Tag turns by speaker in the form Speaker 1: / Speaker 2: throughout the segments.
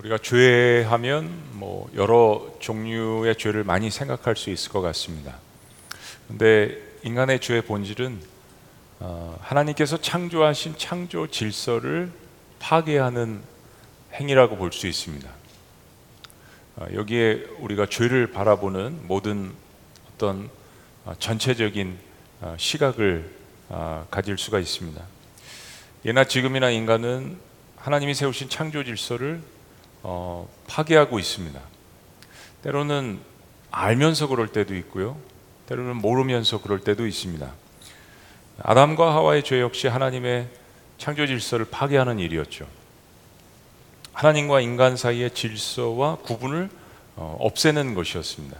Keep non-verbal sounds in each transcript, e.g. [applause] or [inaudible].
Speaker 1: 우리가 죄하면 뭐 여러 종류의 죄를 많이 생각할 수 있을 것 같습니다. 근데 인간의 죄의 본질은 어, 하나님께서 창조하신 창조 질서를 파괴하는 행위라고 볼 수 있습니다. 어, 여기에 우리가 죄를 바라보는 모든 어떤 어, 전체적인 어, 시각을 어, 가질 수가 있습니다. 예나 지금이나 인간은 하나님이 세우신 창조 질서를 어, 파괴하고 있습니다. 때로는 알면서 그럴 때도 있고요. 때로는 모르면서 그럴 때도 있습니다. 아담과 하와의 죄 역시 하나님의 창조 질서를 파괴하는 일이었죠. 하나님과 인간 사이의 질서와 구분을 어, 없애는 것이었습니다.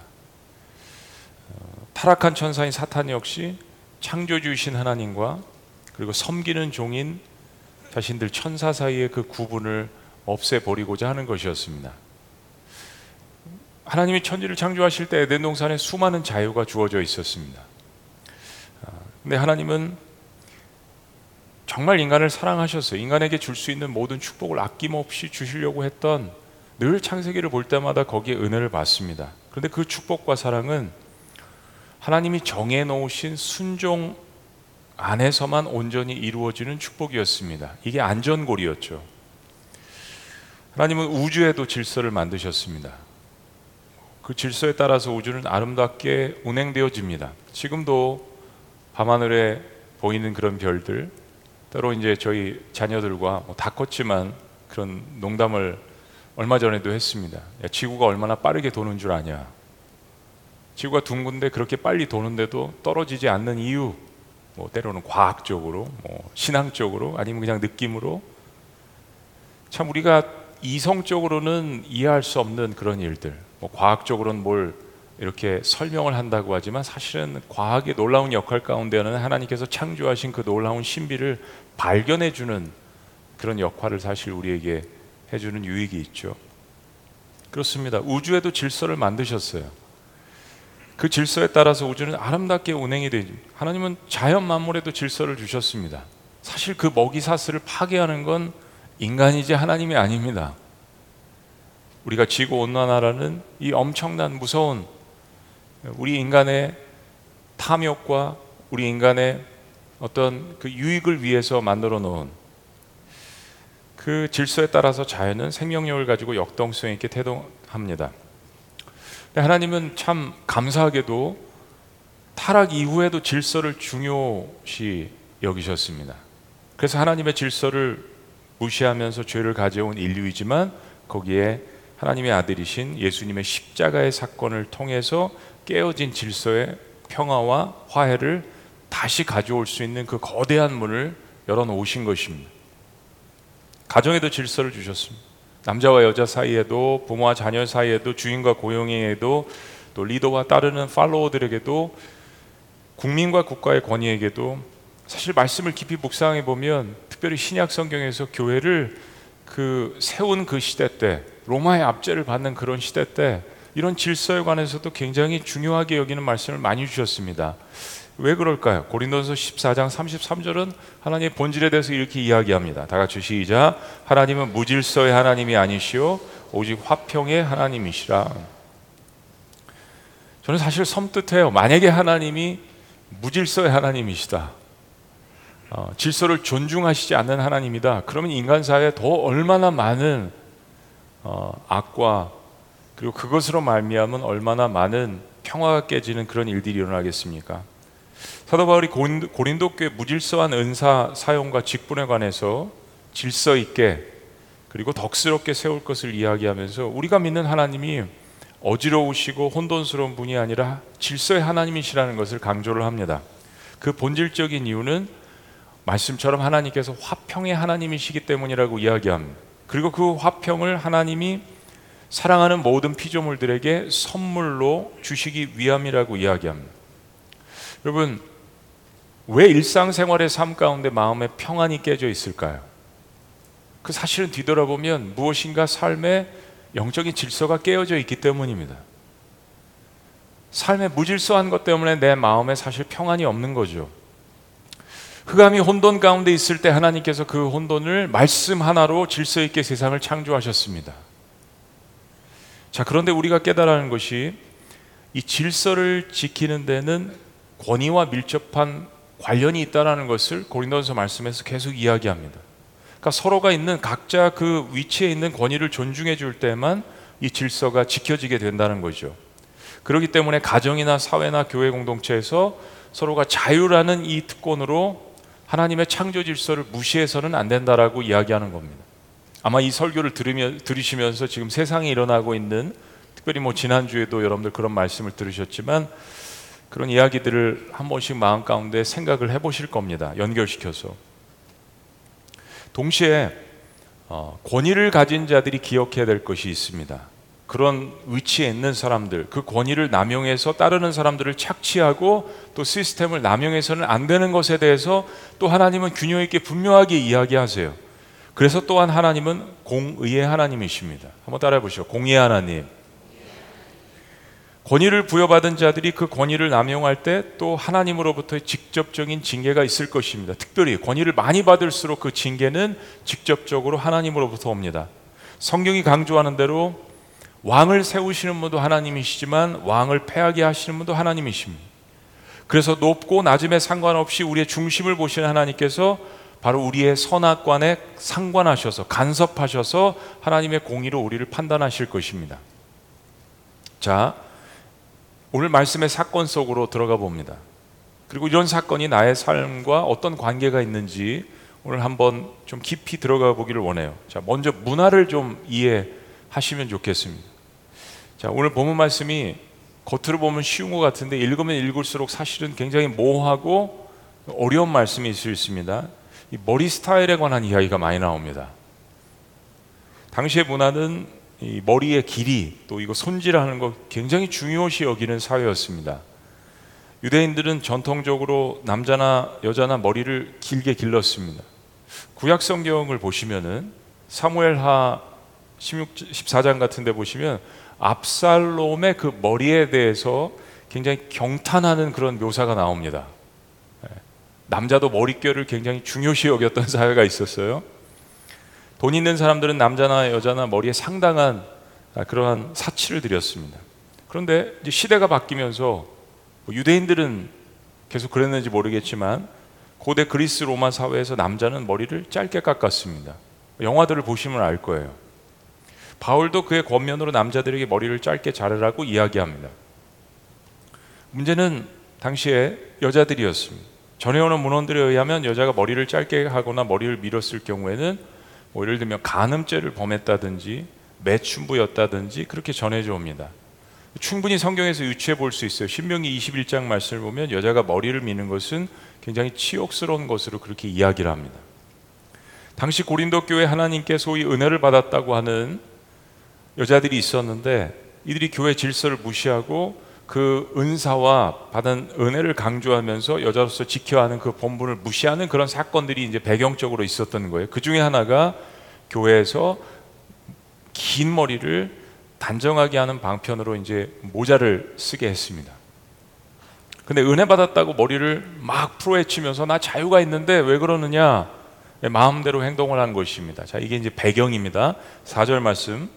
Speaker 1: 어, 타락한 천사인 사탄 역시 창조주이신 하나님과 그리고 섬기는 종인 자신들 천사 사이의 그 구분을 없애버리고자 하는 것이었습니다. 하나님이 천지를 창조하실 때 에덴 동산에 수많은 자유가 주어져 있었습니다. 아, 근데 하나님은 정말 인간을 사랑하셨어요. 인간에게 줄 수 있는 모든 축복을 아낌없이 주시려고 했던 늘 창세기를 볼 때마다 거기에 은혜를 받습니다. 그런데 그 축복과 사랑은 하나님이 정해 놓으신 순종 안에서만 온전히 이루어지는 축복이었습니다. 이게 안전골이었죠. 하나님은 우주에도 질서를 만드셨습니다. 그 질서에 따라서 우주는 아름답게 운행되어집니다. 지금도 밤하늘에 보이는 그런 별들, 때로 이제 저희 자녀들과 뭐다 컸지만 그런 농담을 얼마 전에도 했습니다. 야, 지구가 얼마나 빠르게 도는 줄 아냐? 지구가 둥근데 그렇게 빨리 도는데도 떨어지지 않는 이유, 뭐 때로는 과학적으로, 뭐 신앙적으로, 아니면 그냥 느낌으로 참 우리가 이성적으로는 이해할 수 없는 그런 일들, 뭐 과학적으로는 뭘 이렇게 설명을 한다고 하지만 사실은 과학의 놀라운 역할 가운데는 하나님께서 창조하신 그 놀라운 신비를 발견해 주는 그런 역할을 사실 우리에게 해주는 유익이 있죠. 그렇습니다. 우주에도 질서를 만드셨어요. 그 질서에 따라서 우주는 아름답게 운행이 되죠. 하나님은 자연 만물에도 질서를 주셨습니다. 사실 그 먹이 사슬을 파괴하는 건 인간이지 하나님이 아닙니다. 우리가 지구 온난화라는 이 엄청난 무서운 우리 인간의 탐욕과 우리 인간의 어떤 그 유익을 위해서 만들어 놓은 그 질서에 따라서 자연은 생명력을 가지고 역동성 있게 태동합니다. 하나님은 참 감사하게도 타락 이후에도 질서를 중요시 여기셨습니다. 그래서 하나님의 질서를 무시하면서 죄를 가져온 인류이지만 거기에 하나님의 아들이신 예수님의 십자가의 사건을 통해서 깨어진 질서의 평화와 화해를 다시 가져올 수 있는 그 거대한 문을 열어놓으신 것입니다. 가정에도 질서를 주셨습니다. 남자와 여자 사이에도 부모와 자녀 사이에도 주인과 고용에도 또 리더와 따르는 팔로워들에게도 국민과 국가의 권위에게도 사실 말씀을 깊이 묵상해 보면 특별히 신약 성경에서 교회를 그 세운 그 시대 때 로마의 압제를 받는 그런 시대 때 이런 질서에 관해서도 굉장히 중요하게 여기는 말씀을 많이 주셨습니다. 왜 그럴까요? 고린도서 14장 33절은 하나님의 본질에 대해서 이렇게 이야기합니다. 다 같이 시작. 하나님은 무질서의 하나님이 아니시오 오직 화평의 하나님이시라. 저는 사실 섬뜩해요. 만약에 하나님이 무질서의 하나님이시다. 어, 질서를 존중하시지 않는 하나님이다. 그러면 인간 사회에 더 얼마나 많은 어, 악과 그리고 그것으로 말미암은 얼마나 많은 평화가 깨지는 그런 일들이 일어나겠습니까? 사도 바울이 고린도 교회 무질서한 은사 사용과 직분에 관해서 질서 있게 그리고 덕스럽게 세울 것을 이야기하면서 우리가 믿는 하나님이 어지러우시고 혼돈스러운 분이 아니라 질서의 하나님이시라는 것을 강조를 합니다. 그 본질적인 이유는 말씀처럼 하나님께서 화평의 하나님이시기 때문이라고 이야기합니다. 그리고 그 화평을 하나님이 사랑하는 모든 피조물들에게 선물로 주시기 위함이라고 이야기합니다. 여러분, 왜 일상생활의 삶 가운데 마음의 평안이 깨져 있을까요? 그 사실은 뒤돌아보면 무엇인가 삶의 영적인 질서가 깨어져 있기 때문입니다. 삶의 무질서한 것 때문에 내 마음에 사실 평안이 없는 거죠. 흑암이 혼돈 가운데 있을 때 하나님께서 그 혼돈을 말씀 하나로 질서 있게 세상을 창조하셨습니다. 자, 그런데 우리가 깨달아야 하는 것이 이 질서를 지키는 데는 권위와 밀접한 관련이 있다라는 것을 고린도전서 말씀에서 계속 이야기합니다. 그러니까 서로가 있는 각자 그 위치에 있는 권위를 존중해 줄 때만 이 질서가 지켜지게 된다는 거죠. 그렇기 때문에 가정이나 사회나 교회 공동체에서 서로가 자유라는 이 특권으로 하나님의 창조 질서를 무시해서는 안 된다라고 이야기하는 겁니다. 아마 이 설교를 들으며, 들으시면서 지금 세상에 일어나고 있는 특별히 뭐 지난주에도 여러분들 그런 말씀을 들으셨지만 그런 이야기들을 한 번씩 마음 가운데 생각을 해보실 겁니다. 연결시켜서. 동시에 어, 권위를 가진 자들이 기억해야 될 것이 있습니다. 그런 위치에 있는 사람들, 그 권위를 남용해서 따르는 사람들을 착취하고 또 시스템을 남용해서는 안 되는 것에 대해서 또 하나님은 균형 있게 분명하게 이야기하세요. 그래서 또한 하나님은 공의의 하나님이십니다. 한번 따라해 보시죠. 공의의 하나님. 권위를 부여받은 자들이 그 권위를 남용할 때 또 하나님으로부터의 직접적인 징계가 있을 것입니다. 특별히 권위를 많이 받을수록 그 징계는 직접적으로 하나님으로부터 옵니다. 성경이 강조하는 대로 왕을 세우시는 분도 하나님이시지만 왕을 패하게 하시는 분도 하나님이십니다. 그래서 높고 낮음에 상관없이 우리의 중심을 보시는 하나님께서 바로 우리의 선악관에 상관하셔서 간섭하셔서 하나님의 공의로 우리를 판단하실 것입니다. 자, 오늘 말씀의 사건 속으로 들어가 봅니다. 그리고 이런 사건이 나의 삶과 어떤 관계가 있는지 오늘 한번 좀 깊이 들어가 보기를 원해요. 자, 먼저 문화를 좀 이해하시면 좋겠습니다. 자, 오늘 본문 말씀이 겉으로 보면 쉬운 것 같은데 읽으면 읽을수록 사실은 굉장히 모호하고 어려운 말씀이 있을 수 있습니다. 이 머리 스타일에 관한 이야기가 많이 나옵니다. 당시의 문화는 이 머리의 길이 또 이거 손질하는 거 굉장히 중요시 여기는 사회였습니다. 유대인들은 전통적으로 남자나 여자나 머리를 길게 길렀습니다. 구약 성경을 보시면은 사무엘하 16, 14장 같은 데 보시면 압살롬의 그 머리에 대해서 굉장히 경탄하는 그런 묘사가 나옵니다. 예. 남자도 머릿결을 굉장히 중요시 여겼던 [laughs] 사회가 있었어요. 돈 있는 사람들은 남자나 여자나 머리에 상당한 그러한 사치를 들였습니다. 그런데 시대가 바뀌면서 뭐 유대인들은 계속 그랬는지 모르겠지만 고대 그리스 로마 사회에서 남자는 머리를 짧게 깎았습니다. 영화들을 보시면 알 거예요. 바울도 그의 권면으로 남자들에게 머리를 짧게 자르라고 이야기합니다. 문제는 당시에 여자들이었습니다. 전해오는 문헌들에 의하면 여자가 머리를 짧게 하거나 머리를 밀었을 경우에는 뭐 예를 들면 간음죄를 범했다든지 매춘부였다든지 그렇게 전해져 옵니다. 충분히 성경에서 유추해 볼 수 있어요. 신명기 21장 말씀을 보면 여자가 머리를 미는 것은 굉장히 치욕스러운 것으로 그렇게 이야기를 합니다. 당시 고린도 교회 하나님께 소위 은혜를 받았다고 하는 여자들이 있었는데 이들이 교회 질서를 무시하고 그 은사와 받은 은혜를 강조하면서 여자로서 지켜야 하는 그 본분을 무시하는 그런 사건들이 이제 배경적으로 있었던 거예요. 그 중에 하나가 교회에서 긴 머리를 단정하게 하는 방편으로 이제 모자를 쓰게 했습니다. 근데 은혜 받았다고 머리를 막 풀어헤치면서 나 자유가 있는데 왜 그러느냐? 마음대로 행동을 한 것입니다. 자, 이게 이제 배경입니다. 4절 말씀.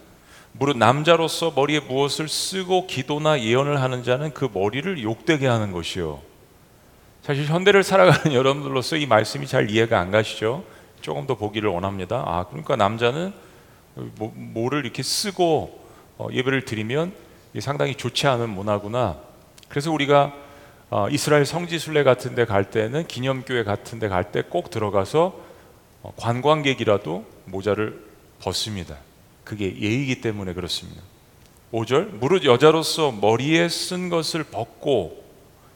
Speaker 1: 무릇 남자로서 머리에 무엇을 쓰고 기도나 예언을 하는 자는 그 머리를 욕되게 하는 것이요. 사실 현대를 살아가는 [laughs] 여러분들로서 이 말씀이 잘 이해가 안 가시죠? 조금 더 보기를 원합니다. 아, 그러니까 남자는 뭐, 뭐를 이렇게 쓰고 어, 예배를 드리면 상당히 좋지 않은 문화구나. 그래서 우리가 어, 이스라엘 성지 순례 같은 데 갈 때는 기념교회 같은 데 갈 때 꼭 들어가서 어, 관광객이라도 모자를 벗습니다. 그게 예의이기 때문에 그렇습니다. 5절 무릇 여자로서 머리에 쓴 것을 벗고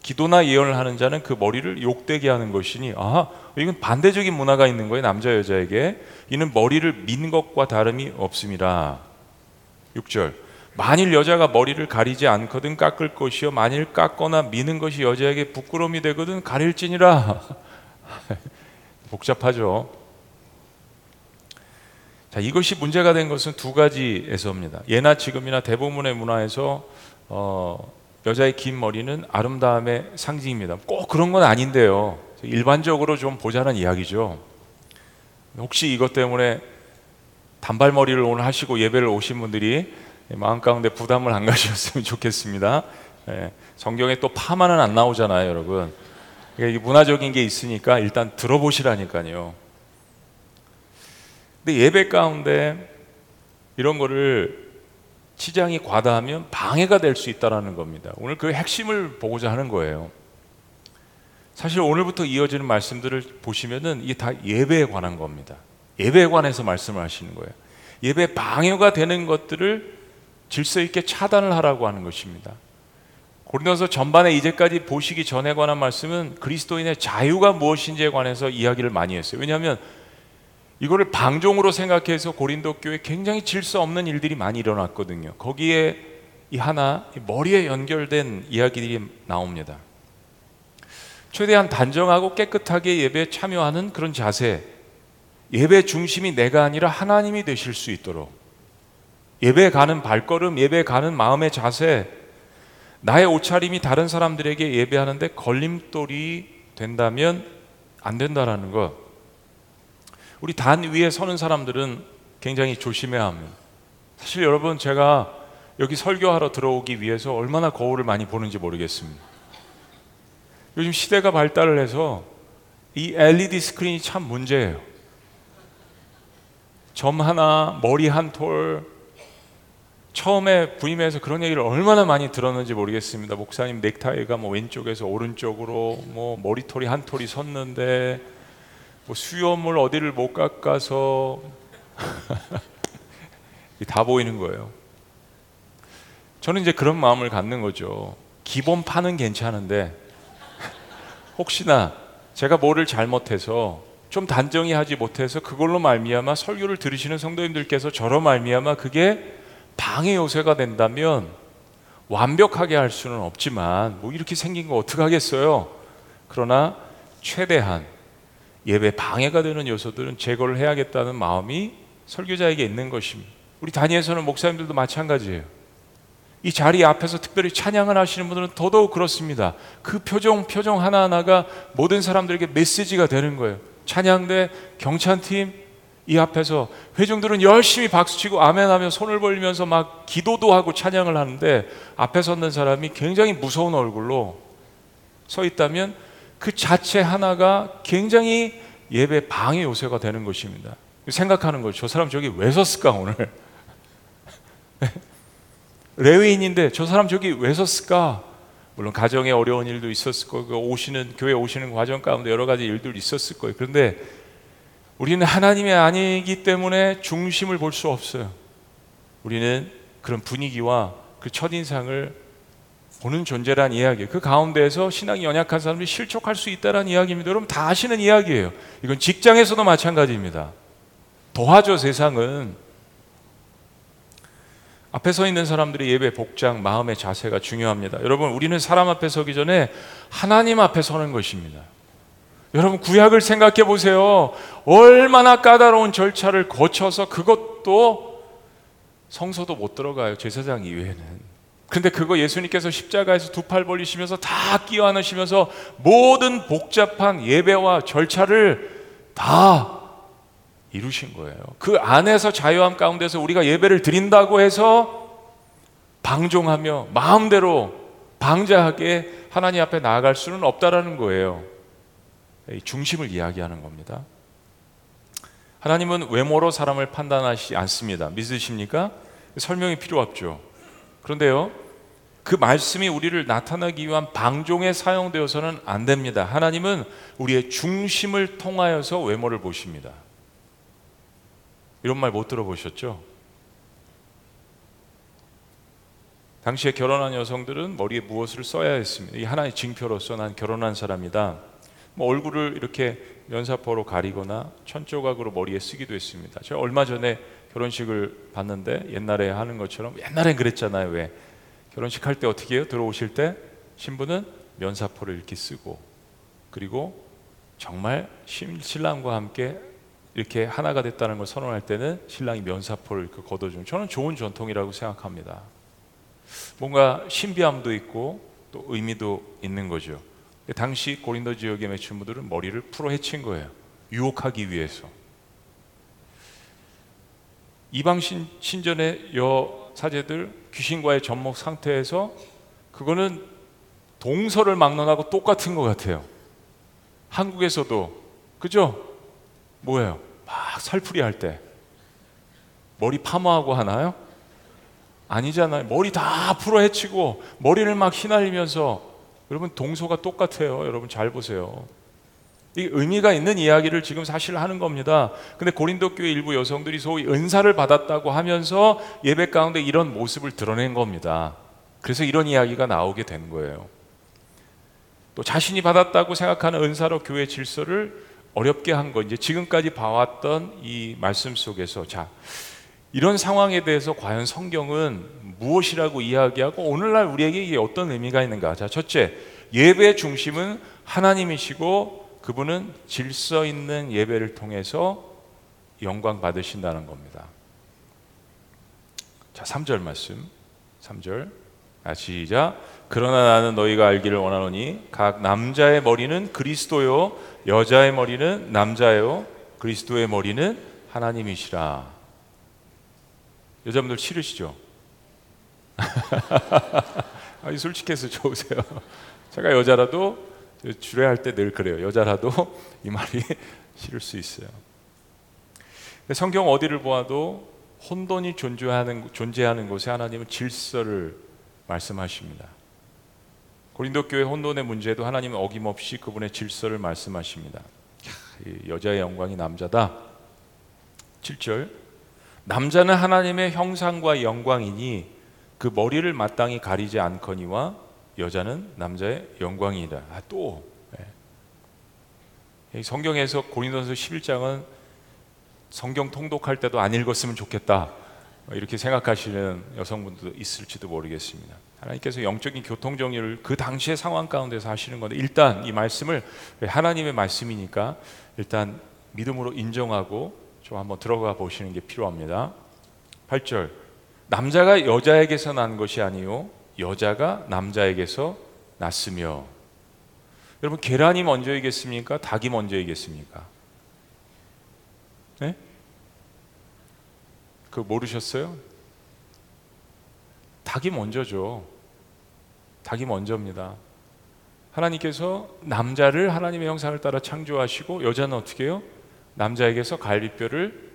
Speaker 1: 기도나 예언을 하는 자는 그 머리를 욕되게 하는 것이니 아 이건 반대적인 문화가 있는 거예요 남자 여자에게. 이는 머리를 민 것과 다름이 없습니다. 6절 만일 여자가 머리를 가리지 않거든 깎을 것이요 만일 깎거나 미는 것이 여자에게 부끄러움이 되거든 가릴지니라. [laughs] 복잡하죠 자, 이것이 문제가 된 것은 두 가지에서입니다. 예나 지금이나 대부분의 문화에서 어, 여자의 긴 머리는 아름다움의 상징입니다. 꼭 그런 건 아닌데요. 일반적으로 좀 보자는 이야기죠. 혹시 이것 때문에 단발머리를 오늘 하시고 예배를 오신 분들이 마음 가운데 부담을 안 가셨으면 좋겠습니다. 예, 성경에 또 파마는 안 나오잖아요, 여러분. 문화적인 게 있으니까 일단 들어보시라니까요. 근데 예배 가운데 이런 거를 치장이 과다하면 방해가 될 수 있다라는 겁니다. 오늘 그 핵심을 보고자 하는 거예요. 사실 오늘부터 이어지는 말씀들을 보시면은 이게 다 예배에 관한 겁니다. 예배에 관해서 말씀을 하시는 거예요. 예배 방해가 되는 것들을 질서 있게 차단을 하라고 하는 것입니다. 고린도서 전반에 이제까지 보시기 전에 관한 말씀은 그리스도인의 자유가 무엇인지에 관해서 이야기를 많이 했어요. 왜냐하면 이거를 방종으로 생각해서 고린도 교회 굉장히 질서 없는 일들이 많이 일어났거든요. 거기에 이 하나 머리에 연결된 이야기들이 나옵니다. 최대한 단정하고 깨끗하게 예배에 참여하는 그런 자세, 예배 중심이 내가 아니라 하나님이 되실 수 있도록 예배 가는 발걸음, 예배 가는 마음의 자세, 나의 옷차림이 다른 사람들에게 예배하는데 걸림돌이 된다면 안 된다라는 것. 우리 단 위에 서는 사람들은 굉장히 조심해야 합니다. 사실 여러분 제가 여기 설교하러 들어오기 위해서 얼마나 거울을 많이 보는지 모르겠습니다. 요즘 시대가 발달을 해서 이 LED 스크린이 참 문제예요. 점 하나, 머리 한 톨, 처음에 부임해서 그런 얘기를 얼마나 많이 들었는지 모르겠습니다. 목사님 넥타이가 뭐 왼쪽에서 오른쪽으로 뭐 머리털이 한 톨이 섰는데 뭐 수염을 어디를 못 깎아서 [laughs] 다 보이는 거예요. 저는 이제 그런 마음을 갖는 거죠. 기본 파는 괜찮은데 혹시나 제가 뭐를 잘못해서 좀 단정히 하지 못해서 그걸로 말미암아 설교를 들으시는 성도님들께서 저로 말미암아 그게 방해 요소가 된다면 완벽하게 할 수는 없지만 뭐 이렇게 생긴 거 어떻게 하겠어요? 그러나 최대한 예배 방해가 되는 요소들은 제거를 해야겠다는 마음이 설교자에게 있는 것입니다. 우리 단위에서는 목사님들도 마찬가지예요. 이 자리 앞에서 특별히 찬양을 하시는 분들은 더더욱 그렇습니다. 그 표정 표정 하나하나가 모든 사람들에게 메시지가 되는 거예요. 찬양대 경찬팀 이 앞에서 회중들은 열심히 박수치고 아멘하며 손을 벌리면서 막 기도도 하고 찬양을 하는데 앞에 섰는 사람이 굉장히 무서운 얼굴로 서 있다면 그 자체 하나가 굉장히 예배 방해 요소가 되는 것입니다. 생각하는 거죠. 저 사람 저기 왜 섰을까 오늘? [laughs] 레위인인데 저 사람 저기 왜 섰을까? 물론 가정에 어려운 일도 있었을 거고 오시는 교회 오시는 과정 가운데 여러 가지 일도 있었을 거예요. 그런데 우리는 하나님이 아니기 때문에 중심을 볼 수 없어요. 우리는 그런 분위기와 그 첫인상을 보는 존재란 이야기. 그 가운데에서 신앙이 연약한 사람들이 실족할 수 있다는 이야기입니다. 여러분 다 아시는 이야기예요. 이건 직장에서도 마찬가지입니다. 도와줘 세상은 앞에 서 있는 사람들의 예배 복장, 마음의 자세가 중요합니다. 여러분 우리는 사람 앞에 서기 전에 하나님 앞에 서는 것입니다. 여러분 구약을 생각해 보세요. 얼마나 까다로운 절차를 거쳐서 그것도 성소도 못 들어가요. 제사장 이외에는. 근데 그거 예수님께서 십자가에서 두 팔 벌리시면서 다 끼워 안으시면서 모든 복잡한 예배와 절차를 다 이루신 거예요. 그 안에서 자유함 가운데서 우리가 예배를 드린다고 해서 방종하며 마음대로 방자하게 하나님 앞에 나아갈 수는 없다라는 거예요. 중심을 이야기하는 겁니다. 하나님은 외모로 사람을 판단하시 않습니다. 믿으십니까? 설명이 필요 없죠. 그런데요, 그 말씀이 우리를 나타나기 위한 방종에 사용되어서는 안 됩니다. 하나님은 우리의 중심을 통하여서 외모를 보십니다. 이런 말 못 들어보셨죠? 당시에 결혼한 여성들은 머리에 무엇을 써야 했습니다. 이 하나의 징표로서 난 결혼한 사람이다. 뭐 얼굴을 이렇게 면사포로 가리거나 천조각으로 머리에 쓰기도 했습니다. 제가 얼마 전에 결혼식을 봤는데 옛날에 하는 것처럼 옛날엔 그랬잖아요. 왜 결혼식 할 때 어떻게 해요? 들어오실 때 신부는 면사포를 이렇게 쓰고 그리고 정말 신랑과 함께 이렇게 하나가 됐다는 걸 선언할 때는 신랑이 면사포를 이렇게 걷어주는 저는 좋은 전통이라고 생각합니다. 뭔가 신비함도 있고 또 의미도 있는 거죠. 당시 고린도 지역의 매춘부들은 머리를 풀어 헤친 거예요. 유혹하기 위해서. 이방 신, 신전의 여 사제들 귀신과의 접목 상태에서 그거는 동서를 막론하고 똑같은 것 같아요. 한국에서도 그죠? 뭐예요? 막 살풀이 할 때 머리 파마하고 하나요? 아니잖아요. 머리 다 풀어 헤치고 머리를 막 휘날리면서 여러분 동서가 똑같아요. 여러분 잘 보세요. 이 의미가 있는 이야기를 지금 사실 하는 겁니다. 근데 고린도 교회 일부 여성들이 소위 은사를 받았다고 하면서 예배 가운데 이런 모습을 드러낸 겁니다. 그래서 이런 이야기가 나오게 된 거예요. 또 자신이 받았다고 생각하는 은사로 교회 질서를 어렵게 한 거, 이제 지금까지 봐왔던 이 말씀 속에서 자, 이런 상황에 대해서 과연 성경은 무엇이라고 이야기하고 오늘날 우리에게 이게 어떤 의미가 있는가? 자, 첫째, 예배의 중심은 하나님이시고 그분은 질서 있는 예배를 통해서 영광 받으신다는 겁니다. 자, 3절 말씀. 3절. 아, 시작. 그러나 나는 너희가 알기를 원하노니 각 남자의 머리는 그리스도요 여자의 머리는 남자요 그리스도의 머리는 하나님이시라. 여자분들 싫으시죠? [laughs] 아, 솔직해서 좋으세요. [laughs] 제가 여자라도 주례할 때 늘 그래요. 여자라도 [laughs] 이 말이 [laughs] 싫을 수 있어요. 성경 어디를 보아도 혼돈이 존재하는, 존재하는 곳에 하나님은 질서를 말씀하십니다. 고린도 교회 혼돈의 문제도 하나님은 어김없이 그분의 질서를 말씀하십니다. 여자의 영광이 남자다. 7절 남자는 하나님의 형상과 영광이니 그 머리를 마땅히 가리지 않거니와 여자는 남자의 영광이다. 아, 또 네. 성경에서 고린도서 11장은 성경 통독할 때도 안 읽었으면 좋겠다. 이렇게 생각하시는 여성분도 있을지도 모르겠습니다. 하나님께서 영적인 교통 정리를 그 당시의 상황 가운데서 하시는 건데 일단 이 말씀을 하나님의 말씀이니까 일단 믿음으로 인정하고 좀 한번 들어가 보시는 게 필요합니다. 8절. 남자가 여자에게서 난 것이 아니요 여자가 남자에게서 났으며 여러분 계란이 먼저이겠습니까? 닭이 먼저이겠습니까? 네? 그 모르셨어요? 닭이 먼저죠. 닭이 먼저입니다. 하나님께서 남자를 하나님의 형상을 따라 창조하시고 여자는 어떻게 해요? 남자에게서 갈비뼈를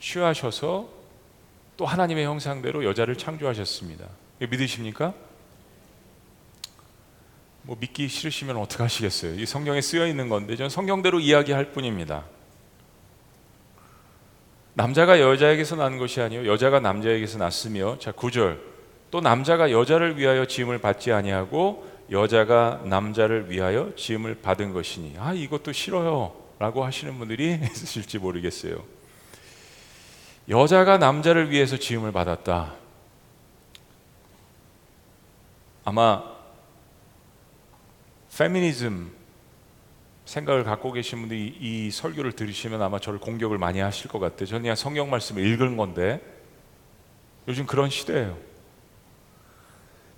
Speaker 1: 취하셔서 또 하나님의 형상대로 여자를 창조하셨습니다. 믿으십니까? 뭐 믿기 싫으시면 어떻게 하시겠어요? 이 성경에 쓰여 있는 건데 저는 성경대로 이야기할 뿐입니다. 남자가 여자에게서 난 것이 아니요 여자가 남자에게서 났으며 자 9절 또 남자가 여자를 위하여 지음을 받지 아니하고 여자가 남자를 위하여 지음을 받은 것이니 아 이것도 싫어요. 라고 하시는 분들이 [laughs] 있으실지 모르겠어요. 여자가 남자를 위해서 지음을 받았다. 아마 페미니즘 생각을 갖고 계신 분들이 이 설교를 들으시면 아마 저를 공격을 많이 하실 것 같아요. 저는 그냥 성경 말씀을 읽은 건데 요즘 그런 시대예요.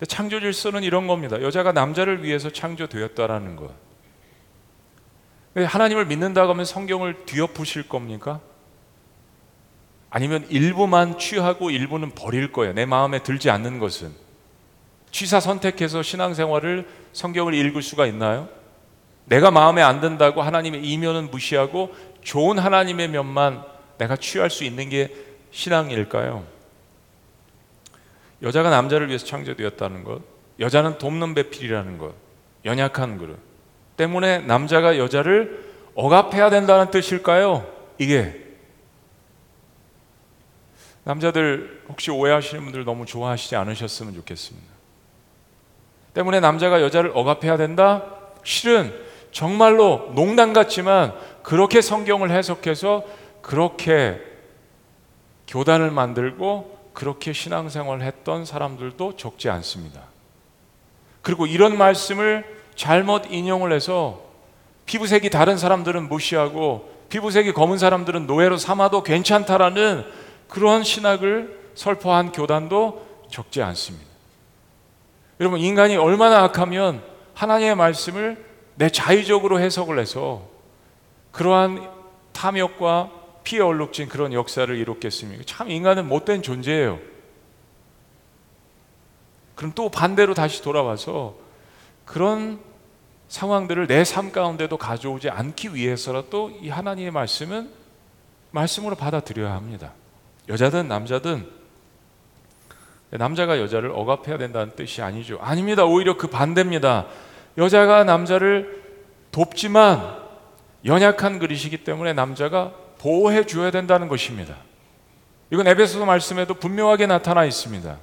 Speaker 1: 창조 질서는 이런 겁니다. 여자가 남자를 위해서 창조되었다라는 것. 하나님을 믿는다고 하면 성경을 뒤엎으실 겁니까? 아니면 일부만 취하고 일부는 버릴 거예요. 내 마음에 들지 않는 것은. 취사 선택해서 신앙생활을 성경을 읽을 수가 있나요? 내가 마음에 안 든다고 하나님의 이면은 무시하고 좋은 하나님의 면만 내가 취할 수 있는 게 신앙일까요? 여자가 남자를 위해서 창조되었다는 것, 여자는 돕는 배필이라는 것, 연약한 그릇. 때문에 남자가 여자를 억압해야 된다는 뜻일까요? 이게 남자들 혹시 오해하시는 분들 너무 좋아하시지 않으셨으면 좋겠습니다. 때문에 남자가 여자를 억압해야 된다? 실은 정말로 농담 같지만 그렇게 성경을 해석해서 그렇게 교단을 만들고 그렇게 신앙생활을 했던 사람들도 적지 않습니다. 그리고 이런 말씀을 잘못 인용을 해서 피부색이 다른 사람들은 무시하고 피부색이 검은 사람들은 노예로 삼아도 괜찮다라는 그러한 신학을 설포한 교단도 적지 않습니다. 여러분 인간이 얼마나 악하면 하나님의 말씀을 내 자의적으로 해석을 해서 그러한 탐욕과 피해 얼룩진 그런 역사를 이뤘겠습니까? 참 인간은 못된 존재예요. 그럼 또 반대로 다시 돌아와서 그런 상황들을 내 삶 가운데도 가져오지 않기 위해서라도 이 하나님의 말씀은 말씀으로 받아들여야 합니다. 여자든 남자든 남자가 여자를 억압해야 된다는 뜻이 아니죠. 아닙니다. 오히려 그 반대입니다. 여자가 남자를 돕지만 연약한 그릇이기 때문에 남자가 보호해 줘야 된다는 것입니다. 이건 에베소서 말씀에도 분명하게 나타나 있습니다.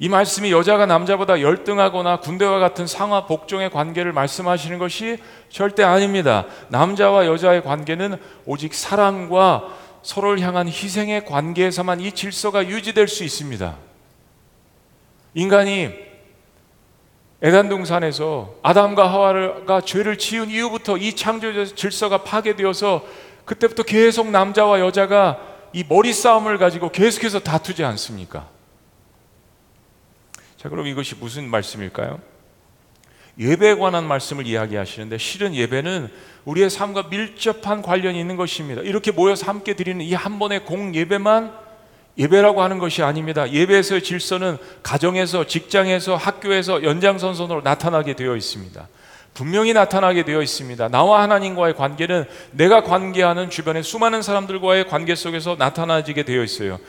Speaker 1: 이 말씀이 여자가 남자보다 열등하거나 군대와 같은 상하 복종의 관계를 말씀하시는 것이 절대 아닙니다. 남자와 여자의 관계는 오직 사랑과 서로를 향한 희생의 관계에서만 이 질서가 유지될 수 있습니다. 인간이 에단 동산에서 아담과 하와가 죄를 지은 이후부터 이 창조 질서가 파괴되어서 그때부터 계속 남자와 여자가 이 머리 싸움을 가지고 계속해서 다투지 않습니까? 자, 그럼 이것이 무슨 말씀일까요? 예배에 관한 말씀을 이야기하시는데 실은 예배는 우리의 삶과 밀접한 관련이 있는 것입니다. 이렇게 모여서 함께 드리는 이 한 번의 공 예배만 예배라고 하는 것이 아닙니다. 예배에서의 질서는 가정에서, 직장에서, 학교에서 연장선선으로 나타나게 되어 있습니다. 분명히 나타나게 되어 있습니다. 나와 하나님과의 관계는 내가 관계하는 주변의 수많은 사람들과의 관계 속에서 나타나지게 되어 있어요.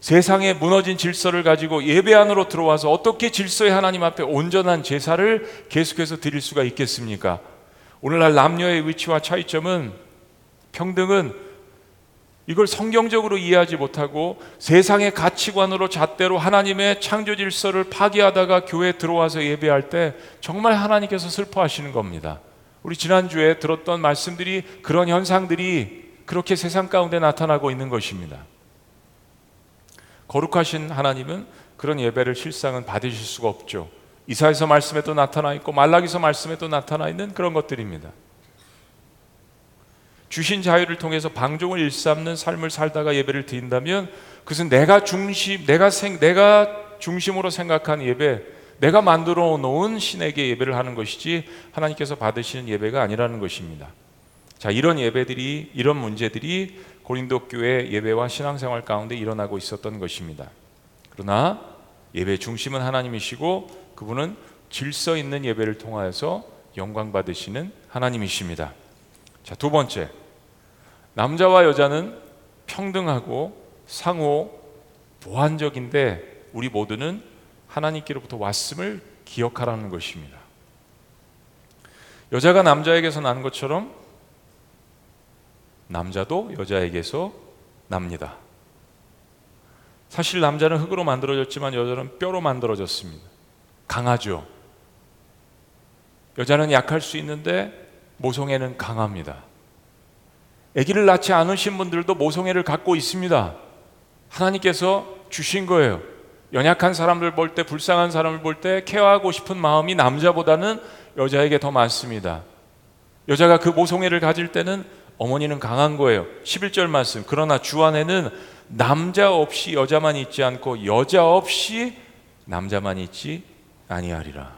Speaker 1: 세상에 무너진 질서를 가지고 예배 안으로 들어와서 어떻게 질서의 하나님 앞에 온전한 제사를 계속해서 드릴 수가 있겠습니까? 오늘날 남녀의 위치와 차이점은 평등은 이걸 성경적으로 이해하지 못하고 세상의 가치관으로 잣대로 하나님의 창조 질서를 파괴하다가 교회에 들어와서 예배할 때 정말 하나님께서 슬퍼하시는 겁니다. 우리 지난주에 들었던 말씀들이 그런 현상들이 그렇게 세상 가운데 나타나고 있는 것입니다. 거룩하신 하나님은 그런 예배를 실상은 받으실 수가 없죠. 이사에서 말씀에도 나타나 있고 말라기서 말씀에도 나타나 있는 그런 것들입니다. 주신 자유를 통해서 방종을 일삼는 삶을 살다가 예배를 드린다면 그것은 내가 중심, 내가 생, 내가 중심으로 생각한 예배, 내가 만들어 놓은 신에게 예배를 하는 것이지 하나님께서 받으시는 예배가 아니라는 것입니다. 자, 이런 예배들이 이런 문제들이 고린도 교회 예배와 신앙생활 가운데 일어나고 있었던 것입니다. 그러나 예배 중심은 하나님이시고 그분은 질서 있는 예배를 통하여서 영광 받으시는 하나님이십니다. 자, 두 번째. 남자와 여자는 평등하고 상호 보완적인데 우리 모두는 하나님께로부터 왔음을 기억하라는 것입니다. 여자가 남자에게서 난 것처럼 남자도 여자에게서 납니다. 사실 남자는 흙으로 만들어졌지만 여자는 뼈로 만들어졌습니다. 강하죠. 여자는 약할 수 있는데 모성애는 강합니다. 아기를 낳지 않으신 분들도 모성애를 갖고 있습니다. 하나님께서 주신 거예요. 연약한 사람들 볼 때, 불쌍한 사람을 볼 때 케어하고 싶은 마음이 남자보다는 여자에게 더 많습니다. 여자가 그 모성애를 가질 때는 어머니는 강한 거예요. 11절 말씀. 그러나 주 안에는 남자 없이 여자만 있지 않고 여자 없이 남자만 있지 아니하리라.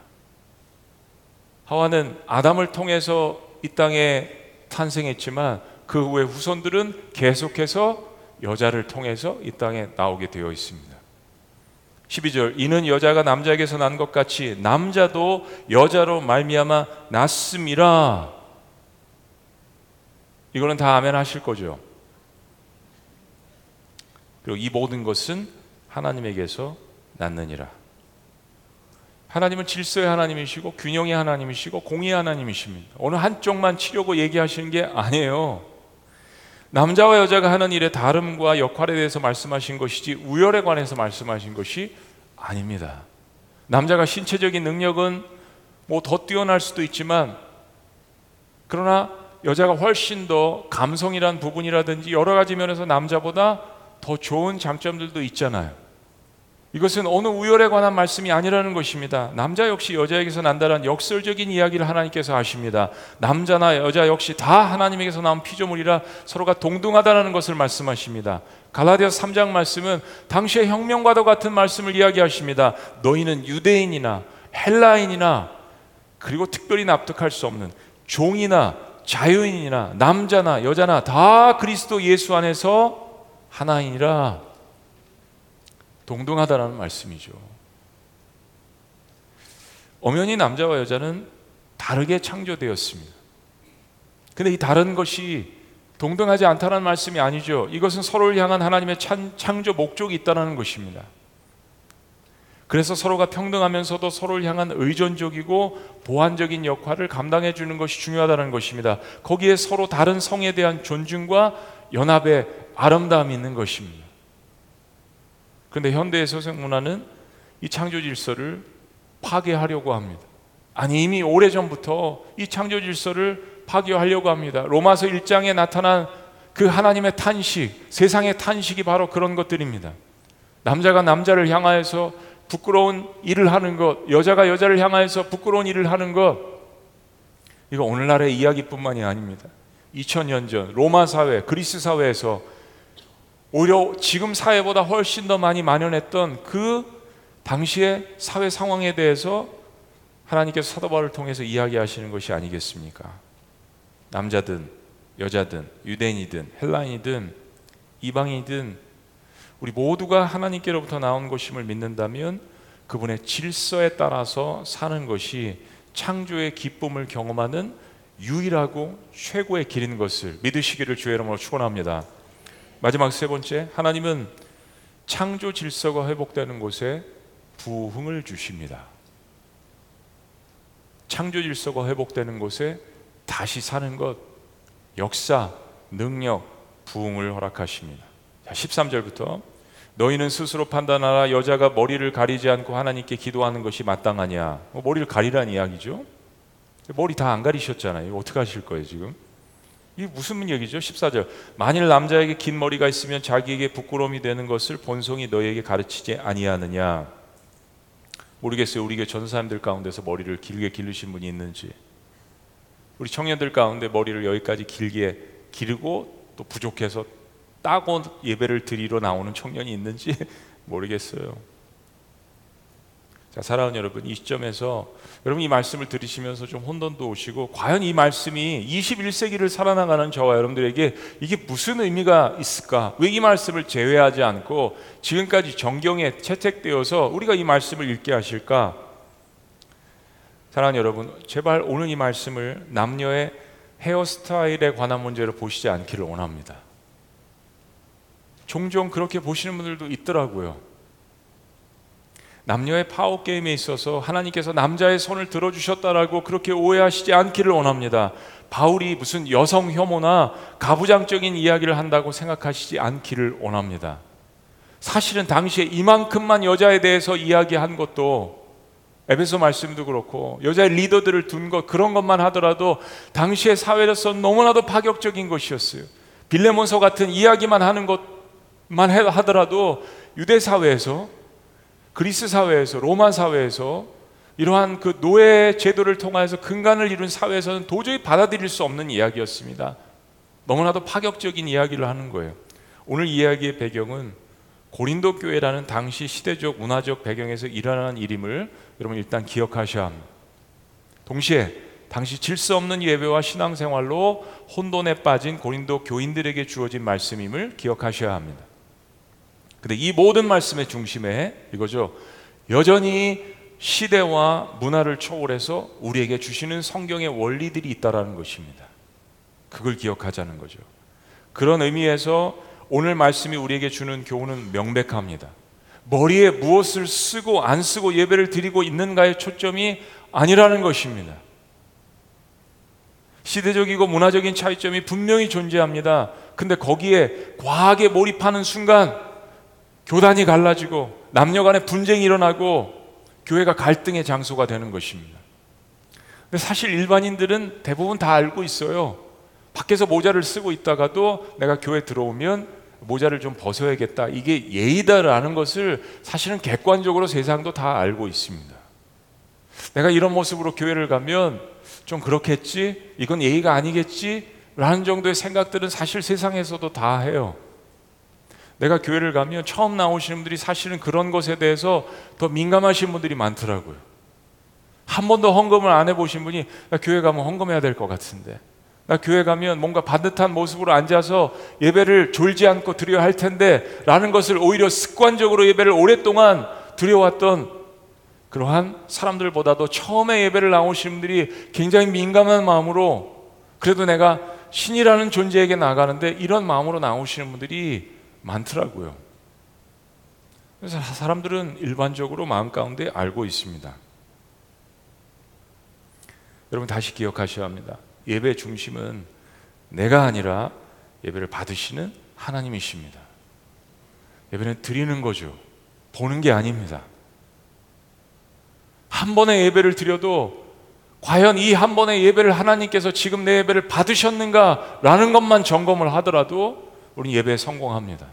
Speaker 1: 하와는 아담을 통해서 이 땅에 탄생했지만 그 후에 후손들은 계속해서 여자를 통해서 이 땅에 나오게 되어 있습니다. 12절 이는 여자가 남자에게서 난 것 같이 남자도 여자로 말미암아 났음이라 이거는 다 아멘 하실 거죠. 그리고 이 모든 것은 하나님에게서 났느니라. 하나님은 질서의 하나님이시고 균형의 하나님이시고 공의의 하나님이십니다. 어느 한쪽만 치려고 얘기하시는 게 아니에요. 남자와 여자가 하는 일의 다름과 역할에 대해서 말씀하신 것이지 우열에 관해서 말씀하신 것이 아닙니다. 남자가 신체적인 능력은 뭐 더 뛰어날 수도 있지만 그러나 여자가 훨씬 더 감성이란 부분이라든지 여러 가지 면에서 남자보다 더 좋은 장점들도 있잖아요. 이것은 어느 우열에 관한 말씀이 아니라는 것입니다. 남자 역시 여자에게서 난다는 역설적인 이야기를 하나님께서 하십니다. 남자나 여자 역시 다 하나님에게서 나온 피조물이라 서로가 동등하다는 것을 말씀하십니다. 갈라디아서 3장 말씀은 당시의 혁명과도 같은 말씀을 이야기하십니다. 너희는 유대인이나 헬라인이나 그리고 특별히 납득할 수 없는 종이나 자유인이나 남자나 여자나 다 그리스도 예수 안에서 하나이니라 동등하다라는 말씀이죠. 엄연히 남자와 여자는 다르게 창조되었습니다. 근데 이 다른 것이 동등하지 않다는 말씀이 아니죠. 이것은 서로를 향한 하나님의 창조 목적이 있다는 것입니다. 그래서 서로가 평등하면서도 서로를 향한 의존적이고 보완적인 역할을 감당해 주는 것이 중요하다는 것입니다. 거기에 서로 다른 성에 대한 존중과 연합의 아름다움이 있는 것입니다. 그런데 현대의 서생 문화는 이 창조 질서를 파괴하려고 합니다. 아니 이미 오래전부터 이 창조 질서를 파괴하려고 합니다. 로마서 1장에 나타난 그 하나님의 탄식, 세상의 탄식이 바로 그런 것들입니다. 남자가 남자를 향하여서 부끄러운 일을 하는 것, 여자가 여자를 향하여서 부끄러운 일을 하는 것, 이거 오늘날의 이야기뿐만이 아닙니다. 2000년 전 로마 사회, 그리스 사회에서 오히려 지금 사회보다 훨씬 더 많이 만연했던 그 당시의 사회 상황에 대해서 하나님께서 사도 바울을 통해서 이야기하시는 것이 아니겠습니까? 남자든 여자든 유대인이든 헬라인이든 이방인이든 우리 모두가 하나님께로부터 나온 것임을 믿는다면 그분의 질서에 따라서 사는 것이 창조의 기쁨을 경험하는 유일하고 최고의 길인 것을 믿으시기를 주의 이름으로 축원합니다. 마지막 세 번째, 하나님은 창조 질서가 회복되는 곳에 부흥을 주십니다. 창조 질서가 회복되는 곳에 다시 사는 것, 역사, 능력, 부흥을 허락하십니다. 자, 13절부터 너희는 스스로 판단하라 여자가 머리를 가리지 않고 하나님께 기도하는 것이 마땅하냐. 뭐 머리를 가리라는 이야기죠. 머리 다 안 가리셨잖아요. 어떻게 하실 거예요, 지금? 이게 무슨 얘기죠? 14절. 만일 남자에게 긴 머리가 있으면 자기에게 부끄러움이 되는 것을 본성이 너에게 가르치지 아니하느냐. 모르겠어요. 우리 교 전사님들 가운데서 머리를 길게 기르신 분이 있는지. 우리 청년들 가운데 머리를 여기까지 길게 기르고 또 부족해서 따고 예배를 드리러 나오는 청년이 있는지 [laughs] 모르겠어요. 자, 사랑하는 여러분, 이 시점에서 여러분 이 말씀을 들으시면서 좀 혼돈도 오시고 과연 이 말씀이 21세기를 살아나가는 저와 여러분들에게 이게 무슨 의미가 있을까? 왜 이 말씀을 제외하지 않고 지금까지 정경에 채택되어서 우리가 이 말씀을 읽게 하실까? 사랑하는 여러분, 제발 오늘 이 말씀을 남녀의 헤어스타일에 관한 문제로 보시지 않기를 원합니다. 종종 그렇게 보시는 분들도 있더라고요. 남녀의 파워 게임에 있어서 하나님께서 남자의 손을 들어주셨다라고 그렇게 오해하시지 않기를 원합니다. 바울이 무슨 여성 혐오나 가부장적인 이야기를 한다고 생각하시지 않기를 원합니다. 사실은 당시에 이만큼만 여자에 대해서 이야기한 것도 에베소 말씀도 그렇고 여자의 리더들을 둔 것 그런 것만 하더라도 당시의 사회로서 너무나도 파격적인 것이었어요. 빌레몬서 같은 이야기만 하는 것 만 하더라도 유대 사회에서 그리스 사회에서 로마 사회에서 이러한 그 노예 제도를 통해서 근간을 이룬 사회에서는 도저히 받아들일 수 없는 이야기였습니다. 너무나도 파격적인 이야기를 하는 거예요. 오늘 이야기의 배경은 고린도 교회라는 당시 시대적 문화적 배경에서 일어나는 일임을 여러분 일단 기억하셔야 합니다. 동시에 당시 질서 없는 예배와 신앙생활로 혼돈에 빠진 고린도 교인들에게 주어진 말씀임을 기억하셔야 합니다. 근데 이 모든 말씀의 중심에 이거죠. 여전히 시대와 문화를 초월해서 우리에게 주시는 성경의 원리들이 있다라는 것입니다. 그걸 기억하자는 거죠. 그런 의미에서 오늘 말씀이 우리에게 주는 교훈은 명백합니다. 머리에 무엇을 쓰고 안 쓰고 예배를 드리고 있는가의 초점이 아니라는 것입니다. 시대적이고 문화적인 차이점이 분명히 존재합니다. 근데 거기에 과하게 몰입하는 순간 교단이 갈라지고 남녀 간의 분쟁이 일어나고 교회가 갈등의 장소가 되는 것입니다. 근데 사실 일반인들은 대부분 다 알고 있어요. 밖에서 모자를 쓰고 있다가도 내가 교회 들어오면 모자를 좀 벗어야겠다. 이게 예의다라는 것을 사실은 객관적으로 세상도 다 알고 있습니다. 내가 이런 모습으로 교회를 가면 좀 그렇겠지? 이건 예의가 아니겠지? 라는 정도의 생각들은 사실 세상에서도 다 해요. 내가 교회를 가면 처음 나오시는 분들이 사실은 그런 것에 대해서 더 민감하신 분들이 많더라고요. 한 번도 헌금을 안 해보신 분이 나 교회 가면 헌금해야 될 것 같은데 나 교회 가면 뭔가 반듯한 모습으로 앉아서 예배를 졸지 않고 드려야 할 텐데 라는 것을 오히려 습관적으로 예배를 오랫동안 드려왔던 그러한 사람들보다도 처음에 예배를 나오시는 분들이 굉장히 민감한 마음으로 그래도 내가 신이라는 존재에게 나가는데 이런 마음으로 나오시는 분들이 많더라고요. 그래서 사람들은 일반적으로 마음 가운데 알고 있습니다. 여러분 다시 기억하셔야 합니다. 예배 중심은 내가 아니라 예배를 받으시는 하나님이십니다. 예배는 드리는 거죠. 보는 게 아닙니다. 한 번의 예배를 드려도 과연 이 한 번의 예배를 하나님께서 지금 내 예배를 받으셨는가라는 것만 점검을 하더라도 우리 예배에 성공합니다.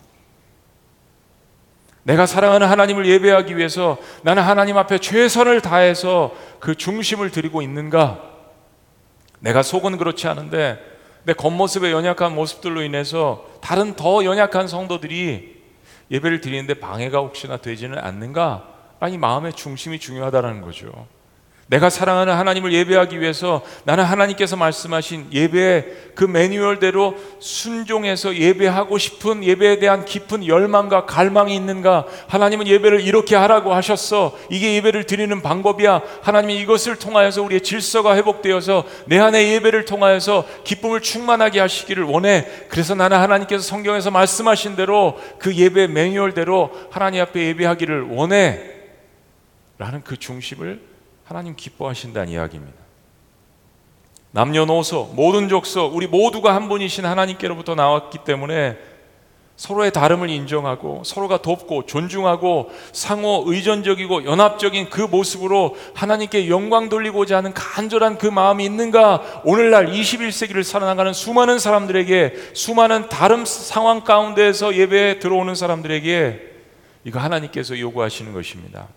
Speaker 1: 내가 사랑하는 하나님을 예배하기 위해서 나는 하나님 앞에 최선을 다해서 그 중심을 드리고 있는가? 내가 속은 그렇지 않은데 내 겉모습의 연약한 모습들로 인해서 다른 더 연약한 성도들이 예배를 드리는데 방해가 혹시나 되지는 않는가? 아니 마음의 중심이 중요하다는 거죠. 내가 사랑하는 하나님을 예배하기 위해서 나는 하나님께서 말씀하신 예배의 그 매뉴얼대로 순종해서 예배하고 싶은 예배에 대한 깊은 열망과 갈망이 있는가? 하나님은 예배를 이렇게 하라고 하셨어. 이게 예배를 드리는 방법이야. 하나님이 이것을 통하여서 우리의 질서가 회복되어서 내 안에 예배를 통하여서 기쁨을 충만하게 하시기를 원해. 그래서 나는 하나님께서 성경에서 말씀하신 대로 그 예배 매뉴얼대로 하나님 앞에 예배하기를 원해. 라는 그 중심을 하나님 기뻐하신다는 이야기입니다. 남녀노소 모든 족속 우리 모두가 한 분이신 하나님께로부터 나왔기 때문에 서로의 다름을 인정하고 서로가 돕고 존중하고 상호 의존적이고 연합적인 그 모습으로 하나님께 영광 돌리고자 하는 간절한 그 마음이 있는가? 오늘날 21세기를 살아나가는 수많은 사람들에게 수많은 다른 상황 가운데에서 예배에 들어오는 사람들에게 이거 하나님께서 요구하시는 것입니다.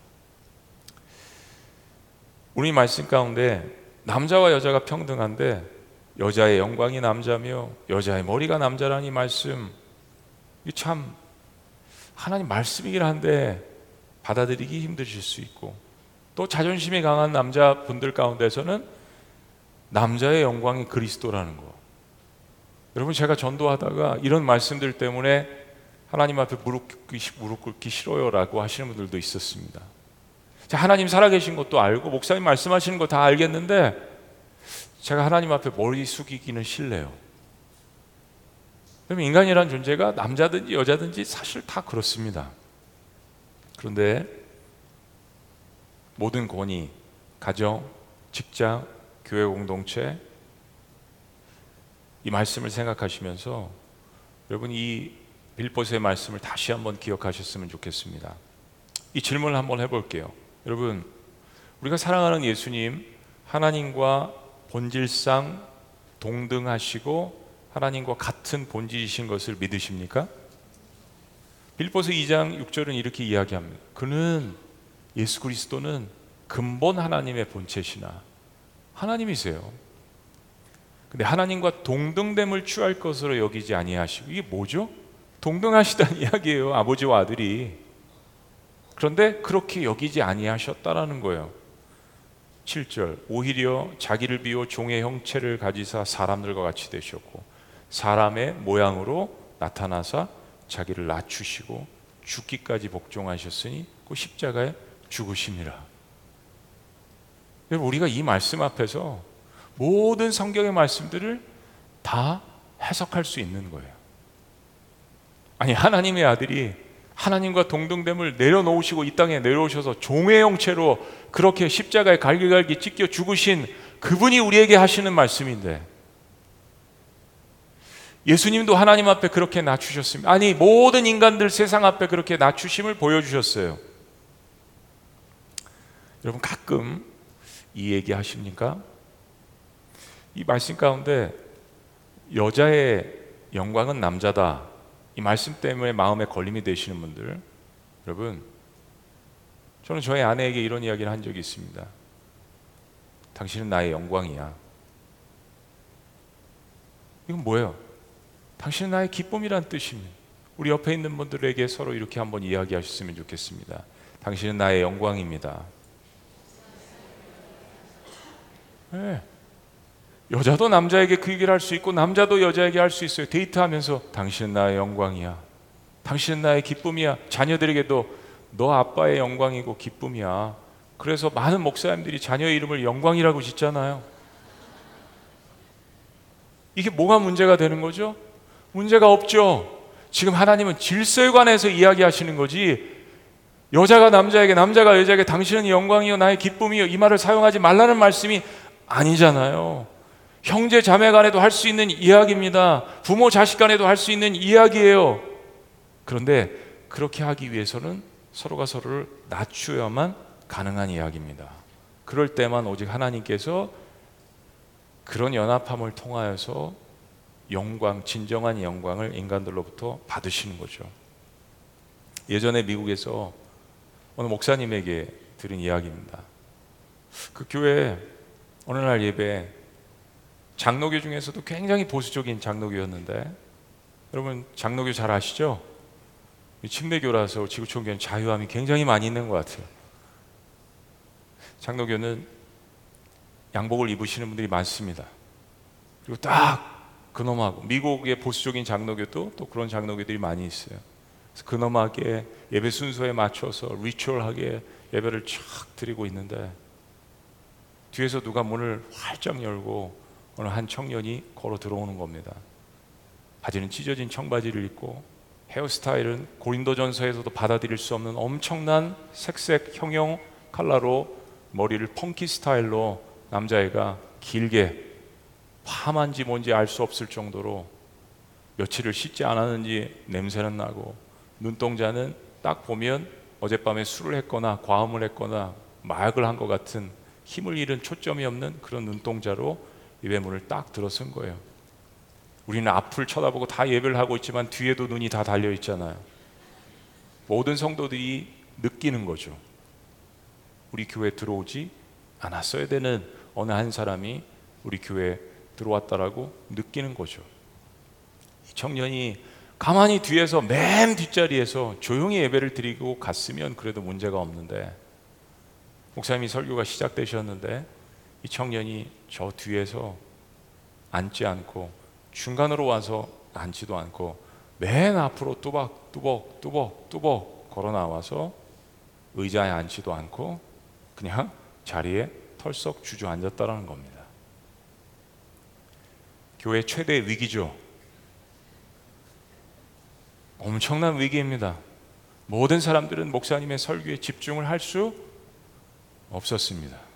Speaker 1: 우리 말씀 가운데 남자와 여자가 평등한데 여자의 영광이 남자며 여자의 머리가 남자라니 말씀 이참 하나님 말씀이긴 한데 받아들이기 힘드실 수 있고 또 자존심이 강한 남자분들 가운데서는 남자의 영광이 그리스도라는 거. 여러분 제가 전도하다가 이런 말씀들 때문에 하나님 앞에 무릎 꿇기, 무릎 꿇기 싫어요라고 하시는 분들도 있었습니다. 하나님 살아계신 것도 알고 목사님 말씀하시는 거 다 알겠는데 제가 하나님 앞에 머리 숙이기는 싫네요. 그럼 인간이란 존재가 남자든지 여자든지 사실 다 그렇습니다. 그런데 모든 권위, 가정, 직장, 교회 공동체 이 말씀을 생각하시면서 여러분 이 빌보스의 말씀을 다시 한번 기억하셨으면 좋겠습니다. 이 질문을 한번 해볼게요. 여러분, 우리가 사랑하는 예수님, 하나님과 본질상 동등하시고 하나님과 같은 본질이신 것을 믿으십니까? 빌보서 2장 6절은 이렇게 이야기합니다. 그는 예수 그리스도는 근본 하나님의 본체시나 하나님이세요. 근데 하나님과 동등됨을 취할 것으로 여기지 아니하시고 이게 뭐죠? 동등하시다는 [laughs] 이야기예요. 아버지와 아들이. 그런데 그렇게 여기지 아니하셨다라는 거예요. 7절 오히려 자기를 비워 종의 형체를 가지사 사람들과 같이 되셨고 사람의 모양으로 나타나사 자기를 낮추시고 죽기까지 복종하셨으니 그 십자가에 죽으심이라. 우리가 이 말씀 앞에서 모든 성경의 말씀들을 다 해석할 수 있는 거예요. 아니 하나님의 아들이 하나님과 동등됨을 내려놓으시고 이 땅에 내려오셔서 종의 형체로 그렇게 십자가에 갈기갈기 찢겨 죽으신 그분이 우리에게 하시는 말씀인데 예수님도 하나님 앞에 그렇게 낮추셨습니다. 아니 모든 인간들 세상 앞에 그렇게 낮추심을 보여주셨어요. 여러분 가끔 이 얘기 하십니까? 이 말씀 가운데 여자의 영광은 남자다. 이 말씀 때문에 마음에 걸림이 되시는 분들, 여러분, 저는 저희 아내에게 이런 이야기를 한 적이 있습니다. 당신은 나의 영광이야. 이건 뭐예요? 당신은 나의 기쁨이란 뜻입니다. 우리 옆에 있는 분들에게 서로 이렇게 한번 이야기하셨으면 좋겠습니다. 당신은 나의 영광입니다. 네. 여자도 남자에게 그 얘기를 할 수 있고 남자도 여자에게 할 수 있어요. 데이트하면서 당신은 나의 영광이야. 당신은 나의 기쁨이야. 자녀들에게도 너 아빠의 영광이고 기쁨이야. 그래서 많은 목사님들이 자녀의 이름을 영광이라고 짓잖아요. 이게 뭐가 문제가 되는 거죠? 문제가 없죠. 지금 하나님은 질서에 관해서 이야기하시는 거지. 여자가 남자에게 남자가 여자에게 당신은 영광이요 나의 기쁨이요 이 말을 사용하지 말라는 말씀이 아니잖아요. 형제 자매 간에도 할 수 있는 이야기입니다. 부모 자식 간에도 할 수 있는 이야기예요. 그런데 그렇게 하기 위해서는 서로가 서로를 낮추어야만 가능한 이야기입니다. 그럴 때만 오직 하나님께서 그런 연합함을 통하여서 영광, 진정한 영광을 인간들로부터 받으시는 거죠. 예전에 미국에서 어느 목사님에게 들은 이야기입니다. 그 교회 어느 날 예배 장로교 중에서도 굉장히 보수적인 장로교였는데 여러분 장로교 잘 아시죠? 침례교라서 지구촌교는 자유함이 굉장히 많이 있는 것 같아요. 장로교는 양복을 입으시는 분들이 많습니다. 그리고 딱 근엄하고 미국의 보수적인 장로교도 또 그런 장로교들이 많이 있어요. 그래서 근엄하게 예배 순서에 맞춰서 리추얼하게 예배를 쫙 드리고 있는데 뒤에서 누가 문을 활짝 열고 어느 한 청년이 걸어 들어오는 겁니다. 바지는 찢어진 청바지를 입고 헤어스타일은 고린도전서에서도 받아들일 수 없는 엄청난 색색 형용 칼라로 머리를 펑키 스타일로 남자애가 길게 파만지 뭔지 알 수 없을 정도로 며칠을 씻지 않았는지 냄새는 나고 눈동자는 딱 보면 어젯밤에 술을 했거나 과음을 했거나 마약을 한 것 같은 힘을 잃은 초점이 없는 그런 눈동자로 예배 문을 딱 들어선 거예요. 우리는 앞을 쳐다보고 다 예배를 하고 있지만 뒤에도 눈이 다 달려 있잖아요. 모든 성도들이 느끼는 거죠. 우리 교회 들어오지 않았어야 되는 어느 한 사람이 우리 교회 들어왔다라고 느끼는 거죠. 이 청년이 가만히 뒤에서 맨 뒷자리에서 조용히 예배를 드리고 갔으면 그래도 문제가 없는데 목사님이 설교가 시작되셨는데 이 청년이 저 뒤에서 앉지 않고 중간으로 와서 앉지도 않고 맨 앞으로 뚜벅 뚜벅 뚜벅 뚜벅 걸어 나와서 의자에 앉지도 않고 그냥 자리에 털썩 주저앉았다라는 겁니다. 교회 최대 위기죠. 엄청난 위기입니다. 모든 사람들은 목사님의 설교에 집중을 할 수 없었습니다.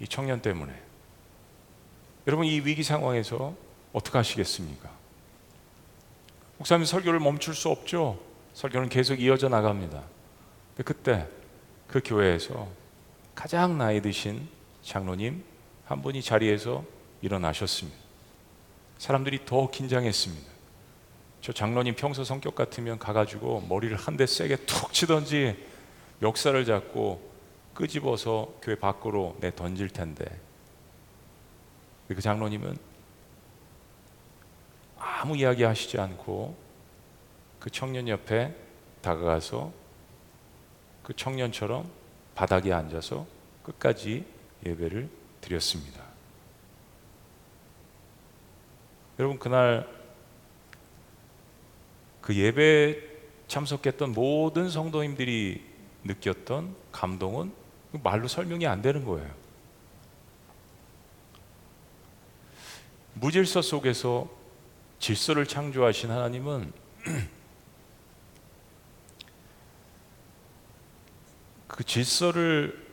Speaker 1: 이 청년 때문에. 여러분 이 위기 상황에서 어떻게 하시겠습니까? 목사님 설교를 멈출 수 없죠. 설교는 계속 이어져 나갑니다. 그때 그 교회에서 가장 나이 드신 장로님 한 분이 자리에서 일어나셨습니다. 사람들이 더 긴장했습니다. 저 장로님 평소 성격 같으면 가가지고 머리를 한 대 세게 툭 치던지 멱살을 잡고 끄집어서 교회 밖으로 내 던질 텐데 그 장로님은 아무 이야기 하시지 않고 그 청년 옆에 다가가서 그 청년처럼 바닥에 앉아서 끝까지 예배를 드렸습니다. 여러분 그날 그 예배 참석했던 모든 성도님들이 느꼈던 감동은 말로 설명이 안 되는 거예요. 무질서 속에서 질서를 창조하신 하나님은 [clears throat] 그 질서를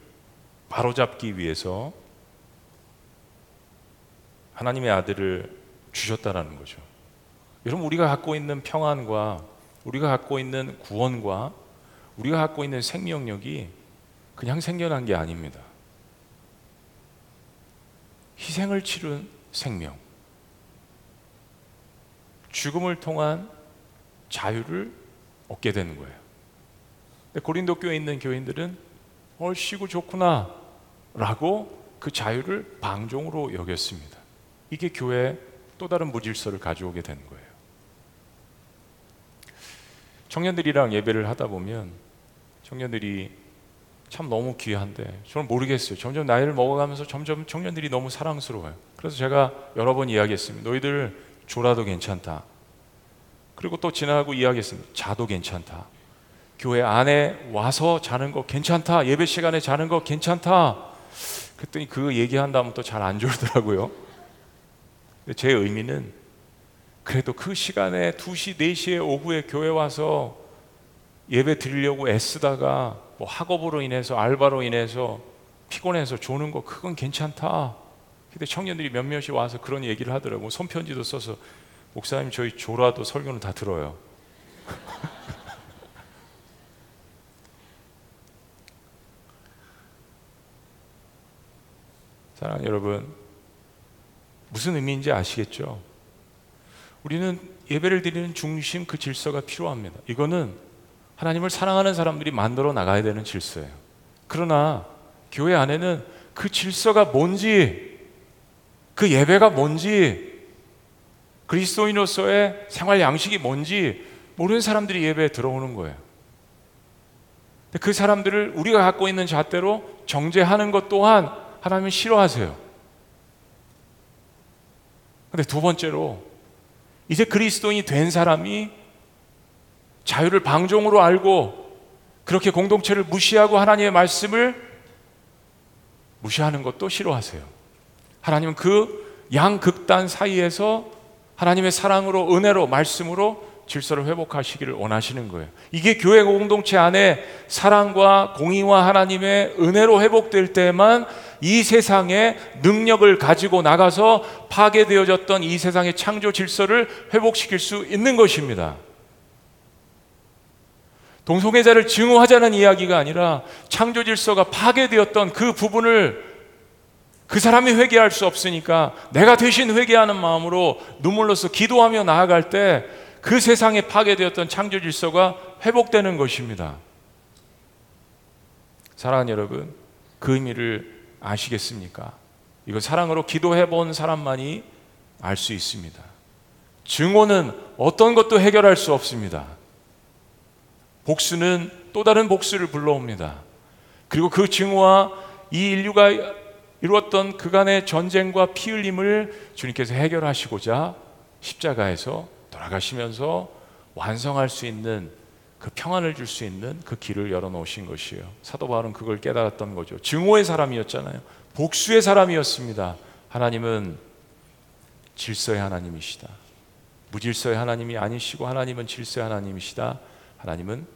Speaker 1: 바로잡기 위해서 하나님의 아들을 주셨다라는 거죠. 여러분 우리가 갖고 있는 평안과 우리가 갖고 있는 구원과 우리가 갖고 있는 생명력이 그냥 생겨난 게 아닙니다. 희생을 치른 생명. 죽음을 통한 자유를 얻게 되는 거예요. 고린도 교회에 있는 교인들은 어 쉬고 좋구나 라고 그 자유를 방종으로 여겼습니다. 이게 교회에 또 다른 무질서를 가져오게 되는 거예요. 청년들이랑 예배를 하다 보면 청년들이 참 너무 귀한데 저는 모르겠어요. 점점 나이를 먹어가면서 점점 청년들이 너무 사랑스러워요. 그래서 제가 여러 번 이야기했습니다. 너희들 졸아도 괜찮다. 그리고 또 지나가고 이야기했습니다. 자도 괜찮다. 교회 안에 와서 자는 거 괜찮다. 예배 시간에 자는 거 괜찮다. 그랬더니 그 얘기한 다음에 또잘안 졸더라고요. 제 의미는 그래도 그 시간에 2시, 4시에 오후에 교회 와서 예배 드리려고 애쓰다가 뭐 학업으로 인해서 알바로 인해서 피곤해서 조는 거 그건 괜찮다. 근데 청년들이 몇몇이 와서 그런 얘기를 하더라고. 손편지도 써서 목사님 저희 조라도 설교는 다 들어요. [laughs] 사랑하는 여러분, 무슨 의미인지 아시겠죠? 우리는 예배를 드리는 중심 그 질서가 필요합니다. 이거는 하나님을 사랑하는 사람들이 만들어 나가야 되는 질서예요. 그러나 교회 안에는 그 질서가 뭔지, 그 예배가 뭔지, 그리스도인으로서의 생활 양식이 뭔지 모르는 사람들이 예배에 들어오는 거예요. 그 사람들을 우리가 갖고 있는 잣대로 정죄하는 것 또한 하나님은 싫어하세요. 근데 두 번째로 이제 그리스도인이 된 사람이 자유를 방종으로 알고 그렇게 공동체를 무시하고 하나님의 말씀을 무시하는 것도 싫어하세요. 하나님은 그 양극단 사이에서 하나님의 사랑으로 은혜로 말씀으로 질서를 회복하시기를 원하시는 거예요. 이게 교회 공동체 안에 사랑과 공의와 하나님의 은혜로 회복될 때만 이 세상에 능력을 가지고 나가서 파괴되어졌던 이 세상의 창조 질서를 회복시킬 수 있는 것입니다. 동성애자를 증오하자는 이야기가 아니라 창조 질서가 파괴되었던 그 부분을 그 사람이 회개할 수 없으니까 내가 대신 회개하는 마음으로 눈물로서 기도하며 나아갈 때 그 세상에 파괴되었던 창조 질서가 회복되는 것입니다. 사랑하는 여러분, 그 의미를 아시겠습니까? 이거 사랑으로 기도해 본 사람만이 알 수 있습니다. 증오는 어떤 것도 해결할 수 없습니다. 복수는 또 다른 복수를 불러옵니다. 그리고 그 증오와 이 인류가 이루었던 그간의 전쟁과 피 흘림을 주님께서 해결하시고자 십자가에서 돌아가시면서 완성할 수 있는 그 평안을 줄 수 있는 그 길을 열어놓으신 것이에요. 사도 바울은 그걸 깨달았던 거죠. 증오의 사람이었잖아요. 복수의 사람이었습니다. 하나님은 질서의 하나님이시다. 무질서의 하나님이 아니시고 하나님은 질서의 하나님이시다. 하나님은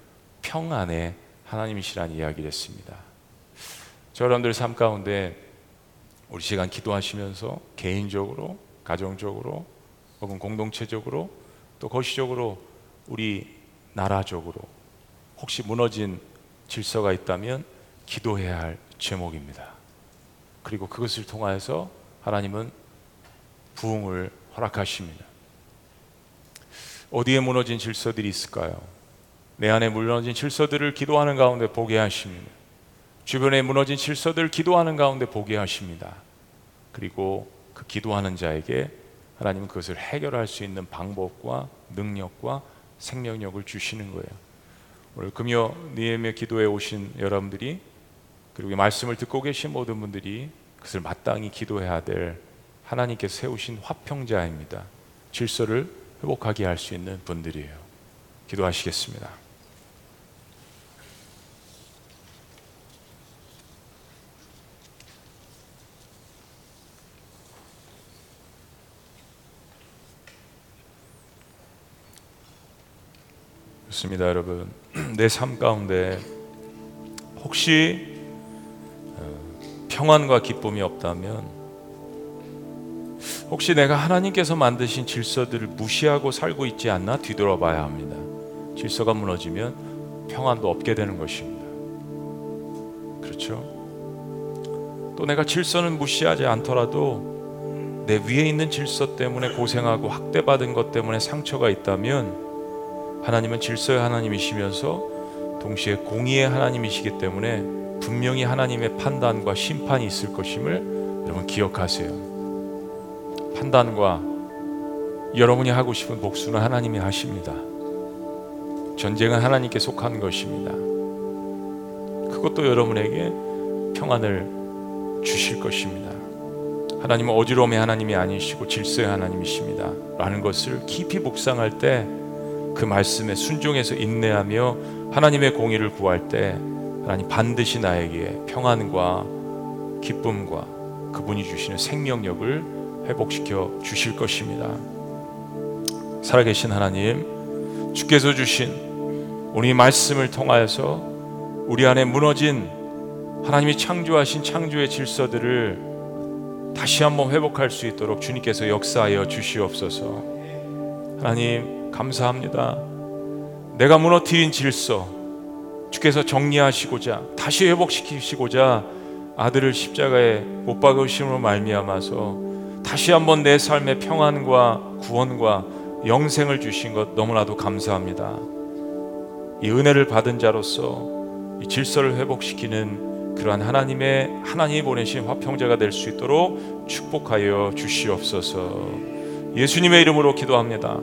Speaker 1: 평안의 하나님이시라는 이야기를 했습니다. 저 여러분들 삶 가운데 우리 시간 기도하시면서 개인적으로, 가정적으로, 혹은 공동체적으로, 또 거시적으로 우리 나라적으로 혹시 무너진 질서가 있다면 기도해야 할 제목입니다. 그리고 그것을 통하여서 하나님은 부흥을 허락하십니다. 어디에 무너진 질서들이 있을까요? 내 안에 무너진 질서들을 기도하는 가운데 보게 하십니다. 주변에 무너진 질서들을 기도하는 가운데 보게 하십니다. 그리고 그 기도하는 자에게 하나님은 그것을 해결할 수 있는 방법과 능력과 생명력을 주시는 거예요. 오늘 금요 니엠의 기도에 오신 여러분들이 그리고 말씀을 듣고 계신 모든 분들이 그것을 마땅히 기도해야 될 하나님께 세우신 화평자입니다. 질서를 회복하게 할 수 있는 분들이에요. 기도하시겠습니다. 좋습니다, 여러분. [clears throat] 내 삶 가운데 혹시 어, 평안과 기쁨이 없다면 혹시 내가 하나님께서 만드신 질서들을 무시하고 살고 있지 않나 뒤돌아봐야 합니다. 질서가 무너지면 평안도 없게 되는 것입니다. 그렇죠? 또 내가 질서는 무시하지 않더라도 내 위에 있는 질서 때문에 고생하고 학대받은 것 때문에 상처가 있다면 하나님은 질서의 하나님이시면서 동시에 공의의 하나님이시기 때문에 분명히 하나님의 판단과 심판이 있을 것임을 여러분 기억하세요. 판단과 여러분이 하고 싶은 복수는 하나님이 하십니다. 전쟁은 하나님께 속한 것입니다. 그것도 여러분에게 평안을 주실 것입니다. 하나님은 어지러움의 하나님이 아니시고 질서의 하나님이십니다. 라는 것을 깊이 묵상할 때 그 말씀에 순종해서 인내하며 하나님의 공의를 구할 때 하나님 반드시 나에게 평안과 기쁨과 그분이 주시는 생명력을 회복시켜 주실 것입니다. 살아계신 하나님, 주께서 주신 우리 말씀을 통하여서 우리 안에 무너진 하나님이 창조하신 창조의 질서들을 다시 한번 회복할 수 있도록 주님께서 역사하여 주시옵소서. 하나님, 감사합니다. 내가 무너뜨린 질서, 주께서 정리하시고자, 다시 회복시키시고자 아들을 십자가에 못 박으심으로 말미암아서 다시 한번 내 삶의 평안과 구원과 영생을 주신 것 너무나도 감사합니다. 이 은혜를 받은 자로서 이 질서를 회복시키는 그러한 하나님의 하나님이 보내신 화평자가 될 수 있도록 축복하여 주시옵소서. 예수님의 이름으로 기도합니다.